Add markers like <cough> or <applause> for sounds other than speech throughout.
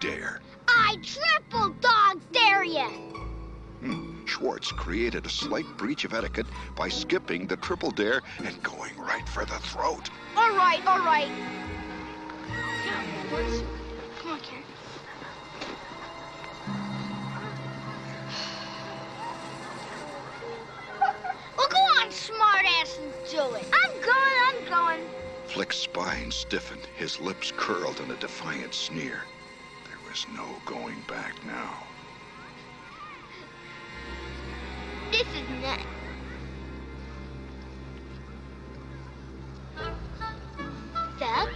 dare. I triple dog dare you. Hmm. Schwartz created a slight breach of etiquette by skipping the triple dare and going right for the throat. All right, all right. Come on, Edwards. Come on, Karen. Well, go on, smartass, and do it. I'm going, I'm going. Flick's spine stiffened, his lips curled in a defiant sneer. Was no going back now. This is nuts. Stop,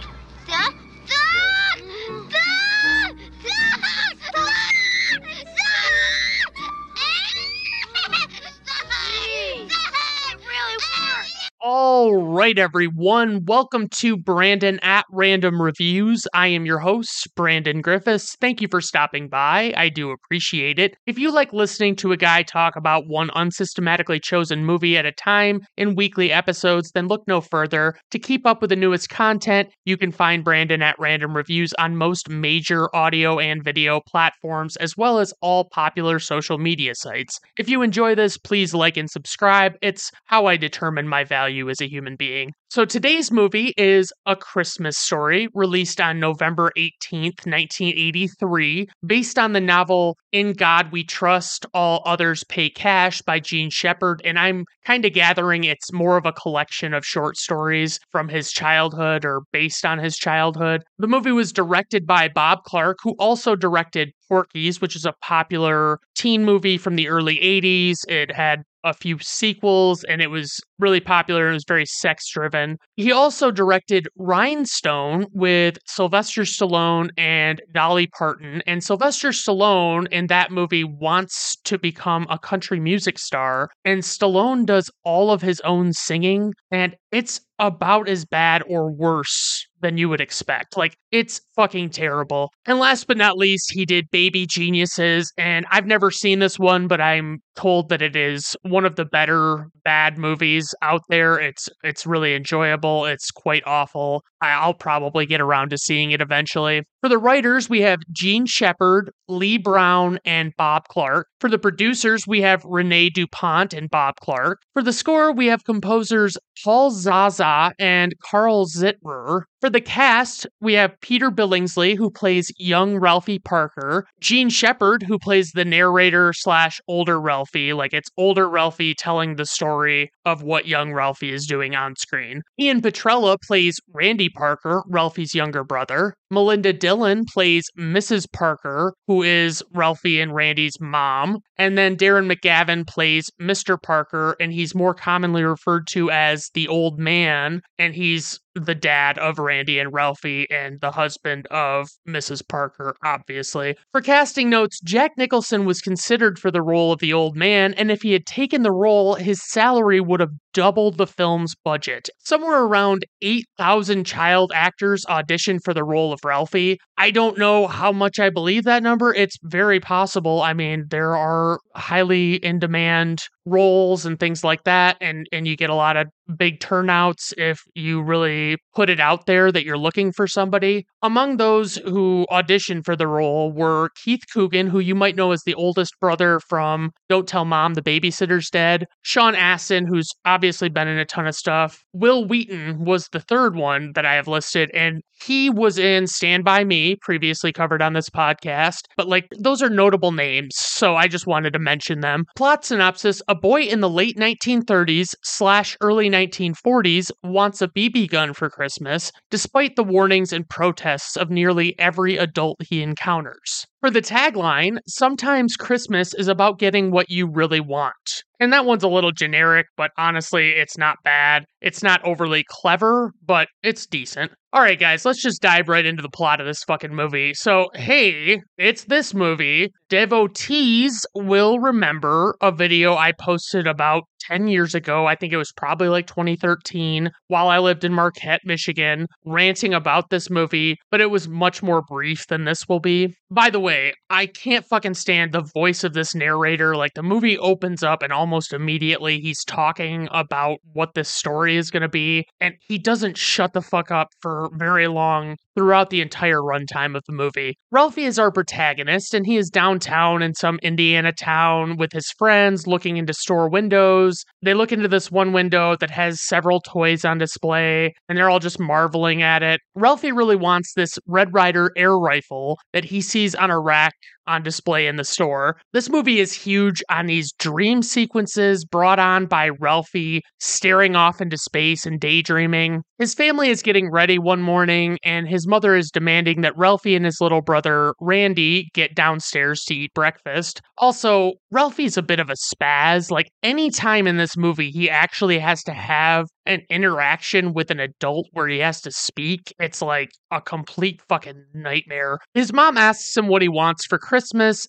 All right, everyone. Welcome to Brandon at Random Reviews. I am your host, Brandon Griffiths. Thank you for stopping by. I do appreciate it. If you like listening to a guy talk about one unsystematically chosen movie at a time in weekly episodes, then look no further. To keep up with the newest content, you can find Brandon at Random Reviews on most major audio and video platforms, as well as all popular social media sites. If you enjoy this, please like and subscribe. It's how I determine my value as a human being. So today's movie is A Christmas Story, released on November 18th, 1983, based on the novel In God We Trust, All Others Pay Cash by Jean Shepherd. And I'm kind of gathering it's more of a collection of short stories from his childhood or based on his childhood. The movie was directed by Bob Clark, who also directed Porky's, which is a popular teen movie from the early 80s. It had a few sequels and it was really popular it was very sex driven. He also directed Rhinestone with Sylvester Stallone and Dolly Parton. And Sylvester Stallone in that movie wants to become a country music star, and Stallone does all of his own singing, and it's about as bad or worse than you would expect. Like, it's fucking terrible. And last but not least, he did Baby Geniuses, and I've never seen this one, but I'm told that it is one of the better bad movies out there. It's it's really enjoyable. It's quite awful. I'll probably get around to seeing it eventually. For the writers, we have Jean Shepherd, Leigh Brown, and Bob Clark. For the producers, we have Renee DuPont and Bob Clark. For the score, we have composers Paul Zaza and Carl Zittrer. For the cast, we have Peter Billingsley, who plays young Ralphie Parker, Jean Shepherd, who plays the narrator slash older Ralphie, like it's older Ralphie telling the story of what young Ralphie is doing on screen. Ian Petrella plays Randy Parker, Ralphie's younger brother. Melinda Dillon plays Mrs. Parker, who is Ralphie and Randy's mom. And then Darren McGavin plays Mr. Parker, and he's more commonly referred to as the old man, and he's the dad of Randy and Ralphie and the husband of Mrs. Parker, obviously. For casting notes, Jack Nicholson was considered for the role of the old man, and if he had taken the role, his salary would have doubled the film's budget. Somewhere around 8,000 child actors auditioned for the role of Ralphie. I don't know how much I believe that number. It's very possible. I mean, there are highly in demand roles and things like that and and you get a lot of big turnouts if you really put it out there that you're looking for somebody. Among those who auditioned for the role were Keith Coogan, who you might know as the oldest brother from Don't Tell Mom the Babysitter's Dead, Sean Astin, who's obviously been in a ton of stuff. Wil Wheaton was the third one that I have listed, and he was in Stand By Me, previously covered on this podcast. But like those are notable names, so I just wanted to mention them. Plot synopsis A boy in the late 1930s slash early 1940s wants a BB gun for Christmas, despite the warnings and protests of nearly every adult he encounters. For the tagline, sometimes Christmas is about getting what you really want. And that one's a little generic, but honestly, it's not bad. It's not overly clever, but it's decent. All right, guys, let's just dive right into the plot of this fucking movie. So, hey, it's this movie. Devotees will remember a video I posted about 10 years ago. I think it was probably like 2013 while I lived in Marquette, Michigan, ranting about this movie, but it was much more brief than this will be. By the way, I can't fucking stand the voice of this narrator. Like the movie opens up and almost immediately he's talking about what this story is going to be, and he doesn't shut the fuck up for very long throughout the entire runtime of the movie. Ralphie is our protagonist, and he is downtown in some Indiana town with his friends looking into store windows. They look into this one window that has several toys on display, and they're all just marveling at it. Ralphie really wants this Red Ryder air rifle that he sees on a rack on display in the store. This movie is huge on these dream sequences brought on by Ralphie staring off into space and daydreaming. His family is getting ready one morning, and his mother is demanding that Ralphie and his little brother Randy get downstairs to eat breakfast. Also, Ralphie's a bit of a spaz. Like, any time in this movie he actually has to have an interaction with an adult where he has to speak, it's like a complete fucking nightmare. His mom asks him what he wants for Christmas,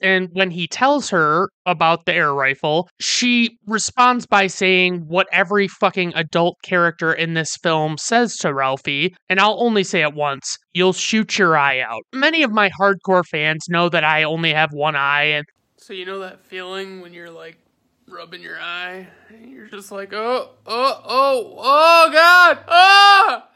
and when he tells her about the air rifle, she responds by saying what every fucking adult character in this film says to Ralphie, and I'll only say it once you'll shoot your eye out. Many of my hardcore fans know that I only have one eye, and so you know that feeling when you're like rubbing your eye and you're just like, oh, oh, oh, oh, God, ah!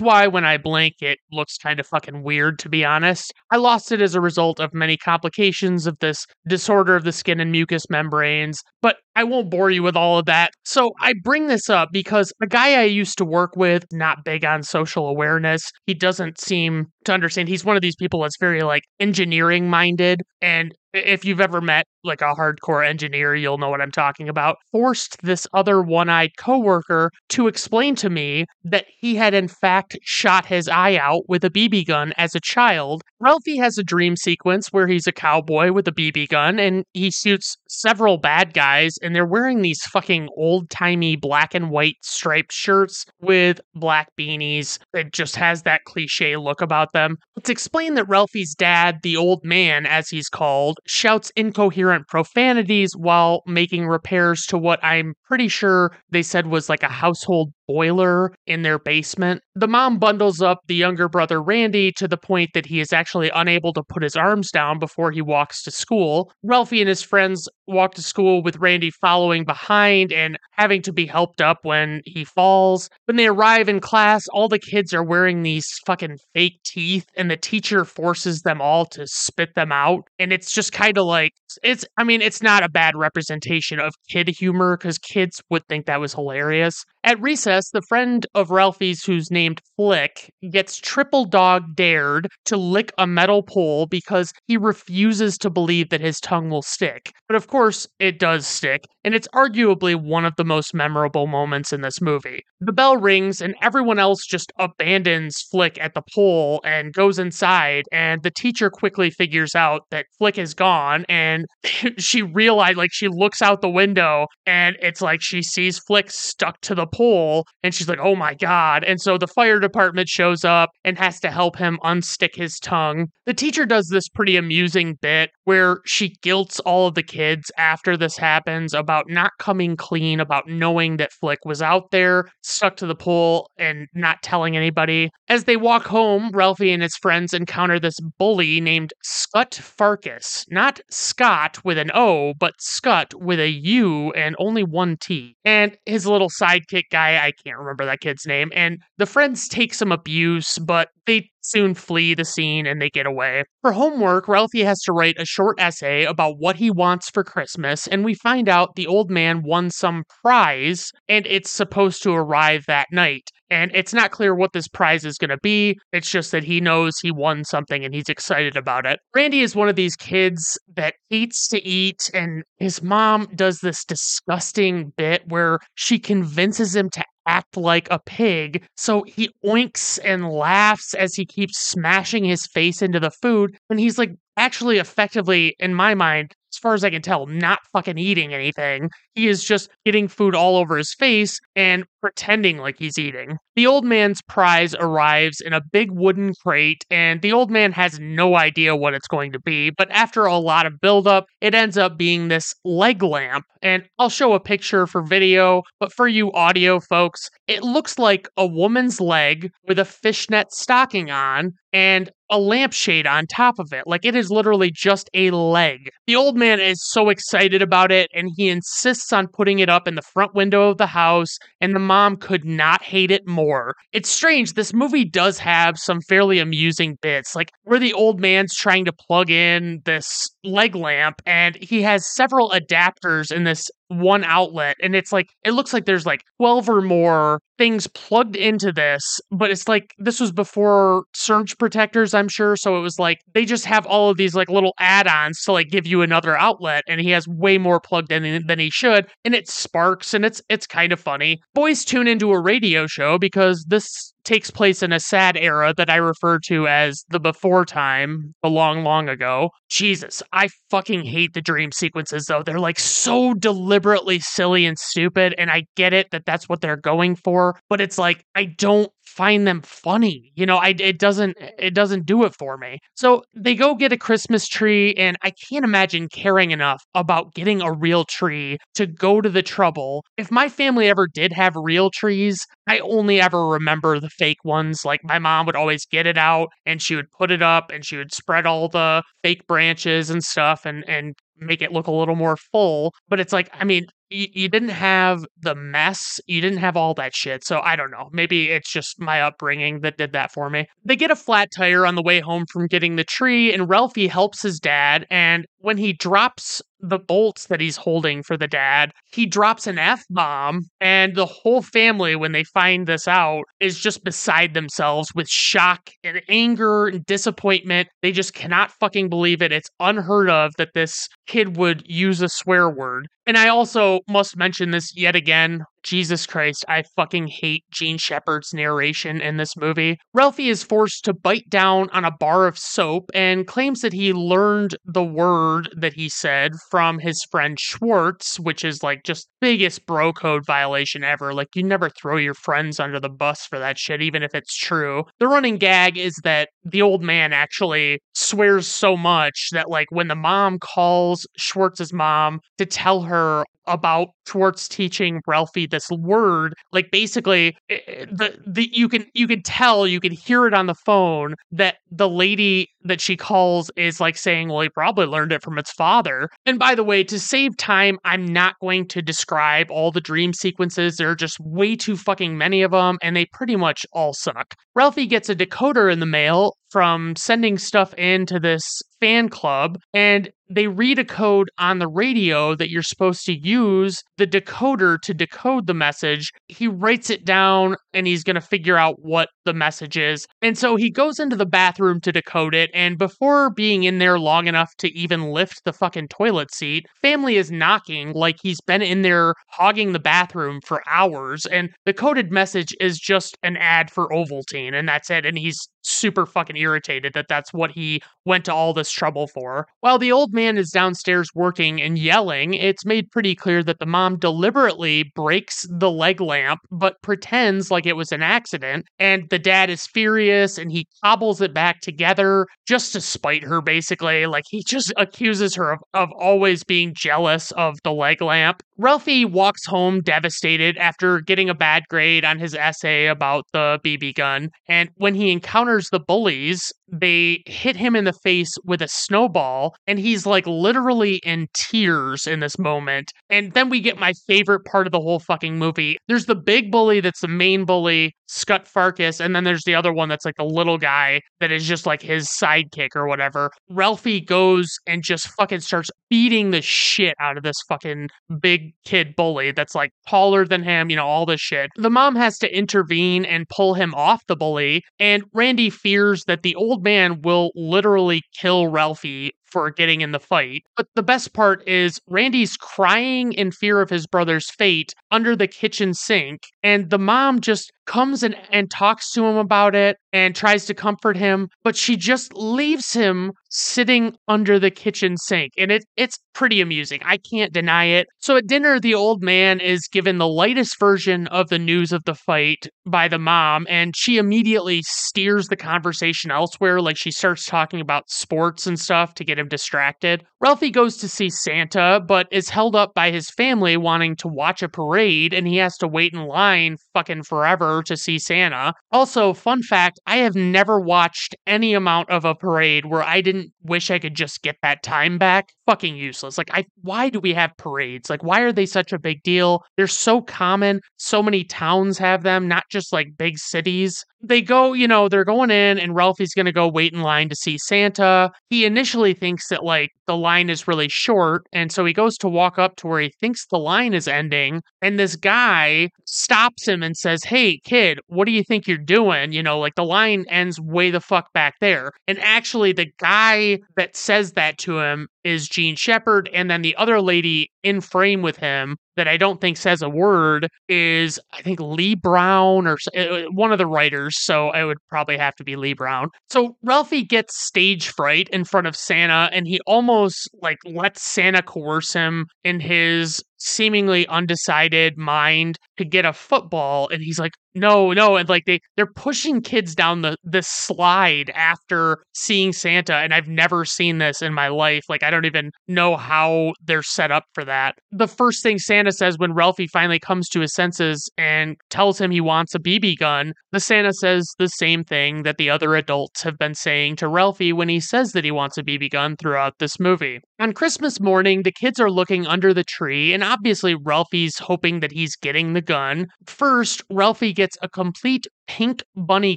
Why when I blink, it looks kind of fucking weird, to be honest. I lost it as a result of many complications of this disorder of the skin and mucous membranes, but I won't bore you with all of that. So I bring this up because a guy I used to work with, not big on social awareness, he doesn't seem to understand. He's one of these people that's very like engineering minded. And if you've ever met like a hardcore engineer, you'll know what I'm talking about. Forced this other one eyed coworker to explain to me that he had in fact shot his eye out with a BB gun as a child. Ralphie has a dream sequence where he's a cowboy with a BB gun and he shoots several bad guys and they're wearing these fucking old timey black and white striped shirts with black beanies. It just has that cliche look about them. It's explain that Ralphie's dad, the old man as he's called, shouts incoherent profanities while making repairs to what I'm pretty sure they said was like a household boiler in their basement. The mom bundles up the younger brother Randy to the point that he is actually unable to put his arms down before he walks to school. Ralphie and his friends walk to school with Randy following behind and having to be helped up when he falls. When they arrive in class, all the kids are wearing these fucking fake teeth, and the teacher forces them all to spit them out. And it's just kind of like, it's, I mean, it's not a bad representation of kid humor because kids would think that was hilarious. At recess, the friend of Ralphie's, who's named Flick, gets triple dog dared to lick a metal pole because he refuses to believe that his tongue will stick. But of course, it does stick, and it's arguably one of the most memorable moments in this movie. The bell rings, and everyone else just abandons Flick at the pole and goes inside, and the teacher quickly figures out that Flick is gone, and <laughs> she realized, like, she looks out the window, and it's like she sees Flick stuck to the pole and she's like, oh my God. And so the fire department shows up and has to help him unstick his tongue. The teacher does this pretty amusing bit where she guilts all of the kids after this happens about not coming clean, about knowing that Flick was out there, stuck to the pole, and not telling anybody. As they walk home, Ralphie and his friends encounter this bully named Scut Farkus. Not Scott with an O, but Scut with a U and only one T. And his little sidekick guy. I can't remember that kid's name. And the friends take some abuse, but they soon flee the scene and they get away. For homework, Ralphie has to write a short essay about what he wants for Christmas, and we find out the old man won some prize and it's supposed to arrive that night. And it's not clear what this prize is going to be. It's just that he knows he won something and he's excited about it. Randy is one of these kids that hates to eat, and his mom does this disgusting bit where she convinces him to act like a pig. So he oinks and laughs as he keeps smashing his face into the food. And he's like, actually, effectively, in my mind, as far as I can tell, not fucking eating anything. He is just getting food all over his face and pretending like he's eating. The old man's prize arrives in a big wooden crate, and the old man has no idea what it's going to be. But after a lot of buildup, it ends up being this leg lamp. And I'll show a picture for video, but for you audio folks, it looks like a woman's leg with a fishnet stocking on and a lampshade on top of it. Like it is literally just a leg. The old man is so excited about it and he insists on putting it up in the front window of the house, and the mom could not hate it more. It's strange, this movie does have some fairly amusing bits, like where the old man's trying to plug in this leg lamp and he has several adapters in this one outlet and it's like it looks like there's like 12 or more things plugged into this but it's like this was before surge protectors i'm sure so it was like they just have all of these like little add-ons to like give you another outlet and he has way more plugged in than he should and it sparks and it's it's kind of funny. Boys tune into a radio show because this takes place in a sad era that I refer to as the before time, the long, long ago. Jesus, I fucking hate the dream sequences though. They're like so deliberately silly and stupid, and I get it that that's what they're going for, but it's like I don't find them funny. You know, I it doesn't mm-hmm. it doesn't do it for me. So they go get a Christmas tree and I can't imagine caring enough about getting a real tree to go to the trouble. If my family ever did have real trees, I only ever remember the fake ones. Like my mom would always get it out and she would put it up and she would spread all the fake branches and stuff and and make it look a little more full. But it's like, I mean, you, you didn't have the mess. You didn't have all that shit. So I don't know. Maybe it's just my upbringing that did that for me. They get a flat tire on the way home from getting the tree, and Ralphie helps his dad. And when he drops the bolts that he's holding for the dad, he drops an F bomb, and the whole family, when they find this out, is just beside themselves with shock and anger and disappointment. They just cannot fucking believe it. It's unheard of that this kid would use a swear word. And I also must mention this yet again. Jesus Christ, I fucking hate Jean Shepherd's narration in this movie. Ralphie is forced to bite down on a bar of soap and claims that he learned the word that he said from his friend Schwartz, which is like just biggest bro code violation ever. Like you never throw your friends under the bus for that shit, even if it's true. The running gag is that the old man actually swears so much that like when the mom calls Schwartz's mom to tell her about Schwartz teaching Ralphie this word. Like basically, eh, eh, the the you can you can tell you can hear it on the phone that the lady that she calls is like saying, "Well, he probably learned it from its father." And by the way, to save time, I'm not going to describe all the dream sequences. There are just way too fucking many of them, and they pretty much all suck. Ralphie gets a decoder in the mail from sending stuff into this fan club and they read a code on the radio that you're supposed to use the decoder to decode the message. He writes it down and he's going to figure out what the message is. And so he goes into the bathroom to decode it. And before being in there long enough to even lift the fucking toilet seat, family is knocking like he's been in there hogging the bathroom for hours. And the coded message is just an ad for Ovaltine. And that's it. And he's super fucking irritated that that's what he went to all this trouble for. While the old man is downstairs working and yelling, it's made pretty clear that the mom deliberately breaks the leg lamp but pretends like it was an accident. And the dad is furious and he cobbles it back together just to spite her, basically. Like he just accuses her of, of always being jealous of the leg lamp. Ralphie walks home devastated after getting a bad grade on his essay about the BB gun. And when he encounters the bullies, they hit him in the face with a snowball and he's like literally in tears in this moment and then we get my favorite part of the whole fucking movie there's the big bully that's the main bully Scut Farkus, and then there's the other one that's like the little guy that is just like his sidekick or whatever. Ralphie goes and just fucking starts beating the shit out of this fucking big kid bully that's like taller than him, you know, all this shit. The mom has to intervene and pull him off the bully, and Randy fears that the old man will literally kill Ralphie for getting in the fight. But the best part is Randy's crying in fear of his brother's fate under the kitchen sink, and the mom just comes and, and talks to him about it and tries to comfort him, but she just leaves him sitting under the kitchen sink. And it, it's pretty amusing. I can't deny it. So at dinner, the old man is given the lightest version of the news of the fight by the mom, and she immediately steers the conversation elsewhere. Like she starts talking about sports and stuff to get him distracted. Ralphie goes to see Santa, but is held up by his family wanting to watch a parade, and he has to wait in line fucking forever to see Santa. Also, fun fact I have never watched any amount of a parade where I didn't wish I could just get that time back. Fucking useless. Like, I why do we have parades? Like, why are they such a big deal? They're so common. So many towns have them, not just like big cities. They go, you know, they're going in, and Ralphie's gonna go wait in line to see Santa. He initially thinks that like the line is really short, and so he goes to walk up to where he thinks the line is ending, and this guy stops him and says, Hey, kid, what do you think you're doing? You know, like the line ends way the fuck back there. And actually, the guy that says that to him is Jean Shepherd, and then the other lady in frame with him that I don't think says a word is I think Leigh Brown or uh, one of the writers. So I would probably have to be Leigh Brown. So Ralphie gets stage fright in front of Santa, and he almost like lets Santa coerce him in his seemingly undecided mind to get a football and he's like no no and like they they're pushing kids down the the slide after seeing santa and i've never seen this in my life like i don't even know how they're set up for that. The first thing santa says when ralphie finally comes to his senses and tells him he wants a bb gun the santa says the same thing that the other adults have been saying to ralphie when he says that he wants a bb gun throughout this movie. On christmas morning the kids are looking under the tree and obviously Ralphie's hoping that he's getting the gun. First, Ralphie gets a complete pink bunny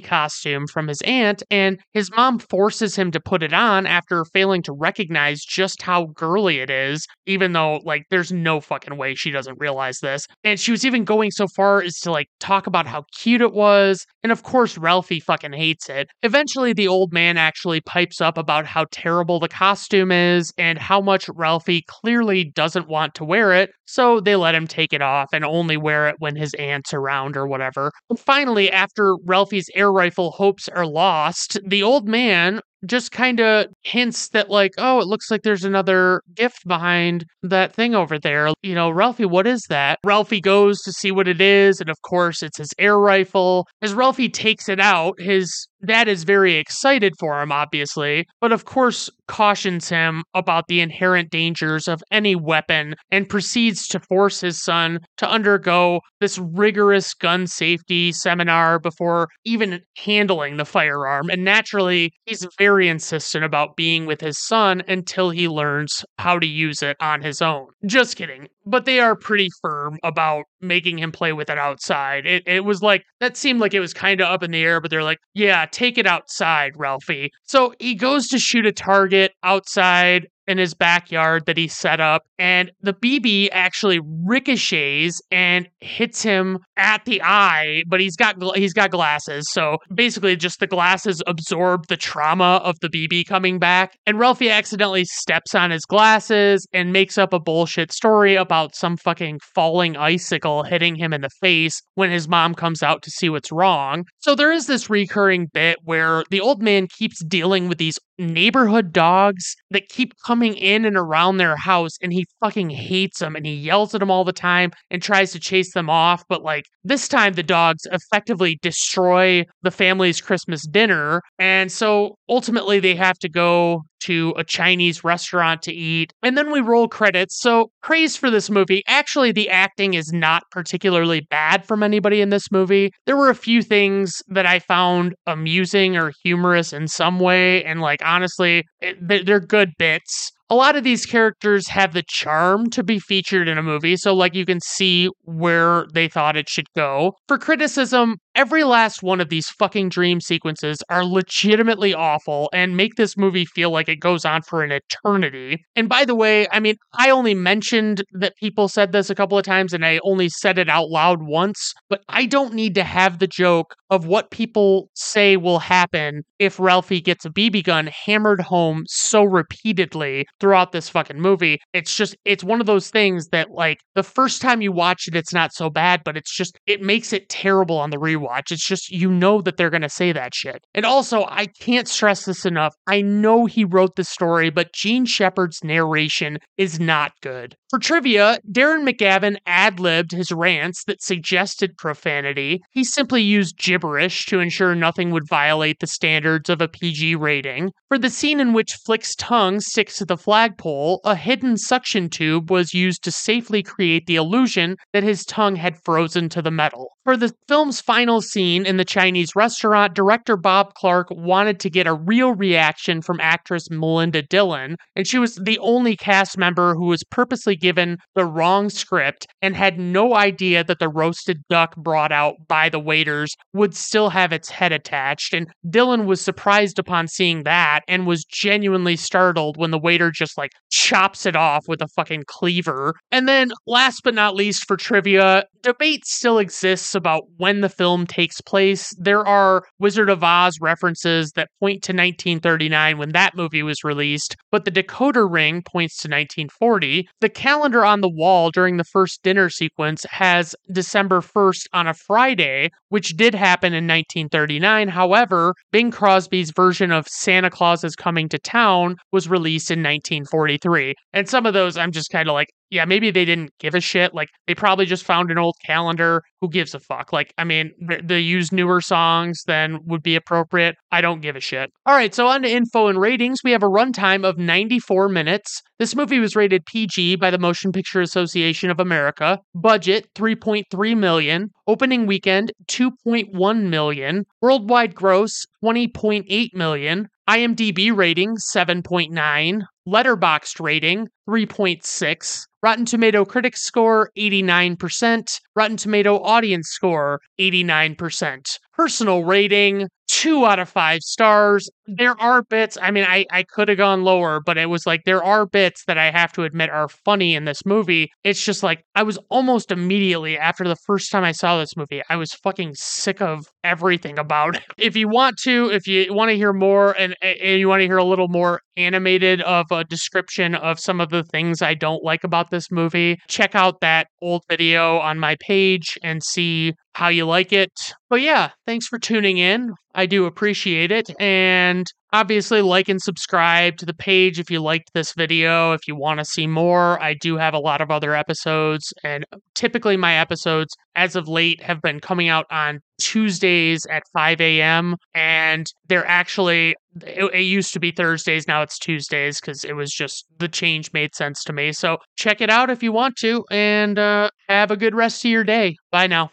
costume from his aunt, and his mom forces him to put it on after failing to recognize just how girly it is, even though, like, there's no fucking way she doesn't realize this. And she was even going so far as to, like, talk about how cute it was, and of course, Ralphie fucking hates it. Eventually, the old man actually pipes up about how terrible the costume is and how much Ralphie clearly doesn't want to wear it, so they let him take it off and only wear it when his aunt's around or whatever. And finally, after Ralphie's air rifle hopes are lost, the old man just kind of hints that like oh it looks like there's another gift behind that thing over there. You know ralphie what is that? Ralphie goes to see what it is and of course it's his air rifle. As ralphie takes it out his dad is very excited for him obviously but of course cautions him about the inherent dangers of any weapon and proceeds to force his son to undergo this rigorous gun safety seminar before even handling the firearm and naturally he's very insistent about being with his son until he learns how to use it on his own. Just kidding. But they are pretty firm about making him play with it outside. It, it was like, that seemed like it was kind of up in the air, but they're like, yeah, take it outside, Ralphie. So he goes to shoot a target outside in his backyard that he set up and the bb actually ricochets and hits him at the eye but he's got he's got glasses so basically just the glasses absorb the trauma of the bb coming back and ralphie accidentally steps on his glasses and makes up a bullshit story about some fucking falling icicle hitting him in the face when his mom comes out to see what's wrong. So there is this recurring bit where the old man keeps dealing with these neighborhood dogs that keep coming in and around their house and he fucking hates them and he yells at them all the time and tries to chase them off but like this time the dogs effectively destroy the family's christmas dinner and so ultimately they have to go to a Chinese restaurant to eat. And then we roll credits. So, praise for this movie. Actually, the acting is not particularly bad from anybody in this movie. There were a few things that I found amusing or humorous in some way. And, like, honestly, eh, it, they're good bits a lot of these characters have the charm to be featured in a movie, so like you can see where they thought it should go. For criticism, every last one of these fucking dream sequences are legitimately awful and make this movie feel like it goes on for an eternity. And by the way, I mean, I only mentioned that people said this a couple of times and I only said it out loud once, but I don't need to have the joke of what people say will happen if Ralphie gets a BB gun hammered home so repeatedly throughout this fucking movie. It's just, it's one of those things that, like, the first time you watch it, it's not so bad, but it's just, it makes it terrible on the rewatch. It's just, you know that they're going to say that shit. And also, I can't stress this enough. I know he wrote the story, but Jean Shepherd's narration is not good. For trivia, Darren McGavin ad libbed his rants that suggested profanity. He simply used gibberish to ensure nothing would violate the standards of a PG rating. For the scene in which Flick's tongue sticks to the flagpole, a hidden suction tube was used to safely create the illusion that his tongue had frozen to the metal. For the film's final scene in the Chinese restaurant, director Bob Clark wanted to get a real reaction from actress Melinda Dillon, and she was the only cast member who was purposely given the wrong script and had no idea that the roasted duck brought out by the waiters would still have its head attached. And Dillon was surprised upon seeing that and was genuinely startled when the waiter just like chops it off with a fucking cleaver. And then, last but not least, for trivia, debate still exists about when the film takes place. There are Wizard of Oz references that point to 1939 when that movie was released, but the decoder ring points to 1940. The calendar on the wall during the first dinner sequence has December 1st on a Friday, which did happen in 1939. However, Bing Crosby's version of Santa Claus is Coming to Town was released in 1943. And some of those I'm just kind of like, yeah, maybe they didn't give a shit. Like they probably just found an old calendar. Who gives a fuck? Like, I mean, they use newer songs than would be appropriate. I don't give a shit. All right, so on to info and ratings. We have a runtime of 94 minutes. This movie was rated PG by the Motion Picture Association of America. Budget 3.3 million. Opening weekend 2.1 million. Worldwide gross 20.8 million. IMDb rating 7.9. Letterboxd rating 3.6. Rotten Tomato Critics score 89%. Rotten Tomato Audience score 89%. Personal rating two out of five stars. There are bits, I mean, I, I could have gone lower, but it was like there are bits that I have to admit are funny in this movie. It's just like I was almost immediately after the first time I saw this movie, I was fucking sick of everything about it. <laughs> If you want to, if you want to hear more and, and you want to hear a little more animated of a description of some of the things I don't like about this movie, check out that old video on my page and see how you like it. But yeah, thanks for tuning in. I do appreciate it. And obviously, like and subscribe to the page if you liked this video. If you want to see more, I do have a lot of other episodes. And typically, my episodes, as of late, have been coming out on Tuesdays at 5 a.m. And they're actually, it, it used to be Thursdays. Now it's Tuesdays because it was just the change made sense to me. So check it out if you want to. And uh, have a good rest of your day. Bye now.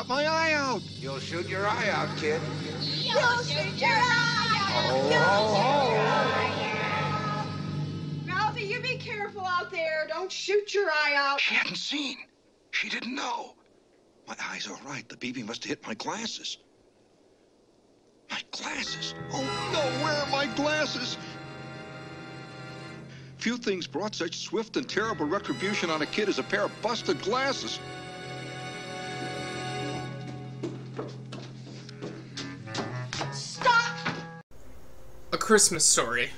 Shot my eye out. You'll shoot your eye out, kid. You'll shoot your eye out. Oh! Ralphie, you be careful out there. Don't shoot your eye out. She hadn't seen. She didn't know. My eye's all right. The BB must have hit my glasses. My glasses. Oh no, where are my glasses? Few things brought such swift and terrible retribution on a kid as a pair of busted glasses. Christmas Story.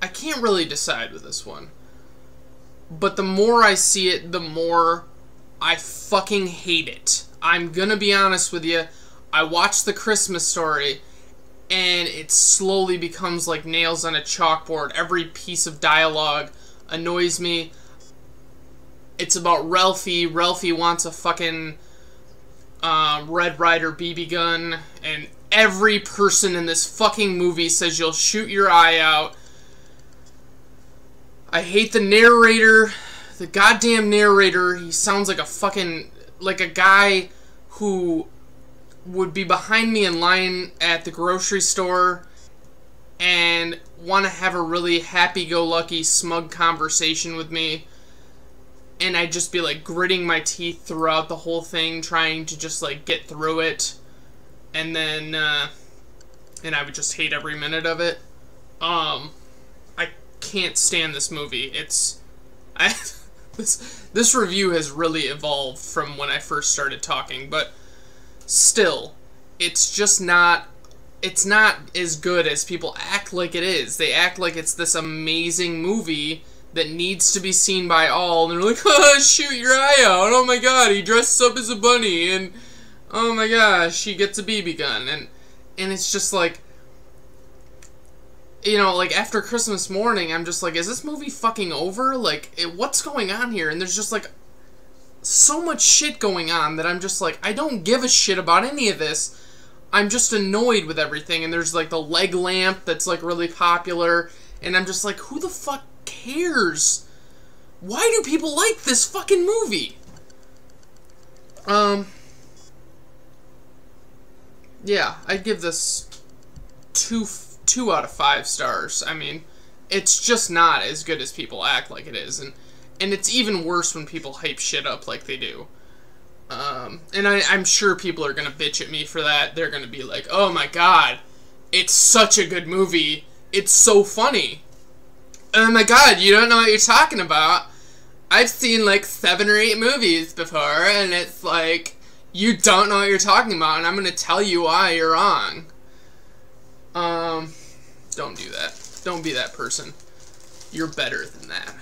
I can't really decide with this one. But the more I see it, the more I fucking hate it. I'm gonna be honest with you. I watched The Christmas Story, and it slowly becomes like nails on a chalkboard. Every piece of dialogue annoys me. It's about Ralphie. Ralphie wants a fucking uh, Red Ryder BB gun, and every person in this fucking movie says you'll shoot your eye out. I hate the narrator. The goddamn narrator. He sounds like a fucking. like a guy who would be behind me in line at the grocery store and want to have a really happy-go-lucky, smug conversation with me. And I'd just be like gritting my teeth throughout the whole thing, trying to just like get through it. And then, uh, and I would just hate every minute of it. Um, I can't stand this movie. It's, <laughs> I, this, this review has really evolved from when I first started talking, but still, it's just not it's not as good as people act like it is. They act like it's this amazing movie that needs to be seen by all, and they're like, <laughs> oh, shoot your eye out. Oh my god, he dresses up as a bunny, and oh my gosh, he gets a BB gun. And, and it's just like, you know, like after Christmas morning, I'm just like, is this movie fucking over? Like, it, what's going on here? And there's just like so much shit going on that I'm just like, I don't give a shit about any of this. I'm just annoyed with everything. And there's like the leg lamp that's like really popular. And I'm just like, who the fuck cares? Why do people like this fucking movie? Um. Yeah, I'd give this two two out of five stars. I mean, it's just not as good as people act like it is, and and it's even worse when people hype shit up like they do. Um, and I, I'm sure people are gonna bitch at me for that. They're gonna be like, "Oh my god, it's such a good movie. It's so funny." Oh my god, you don't know what you're talking about. I've seen like seven or eight movies before, and it's like you don't know what you're talking about, and I'm gonna tell you why you're wrong. Um, don't do that. Don't be that person. You're better than that.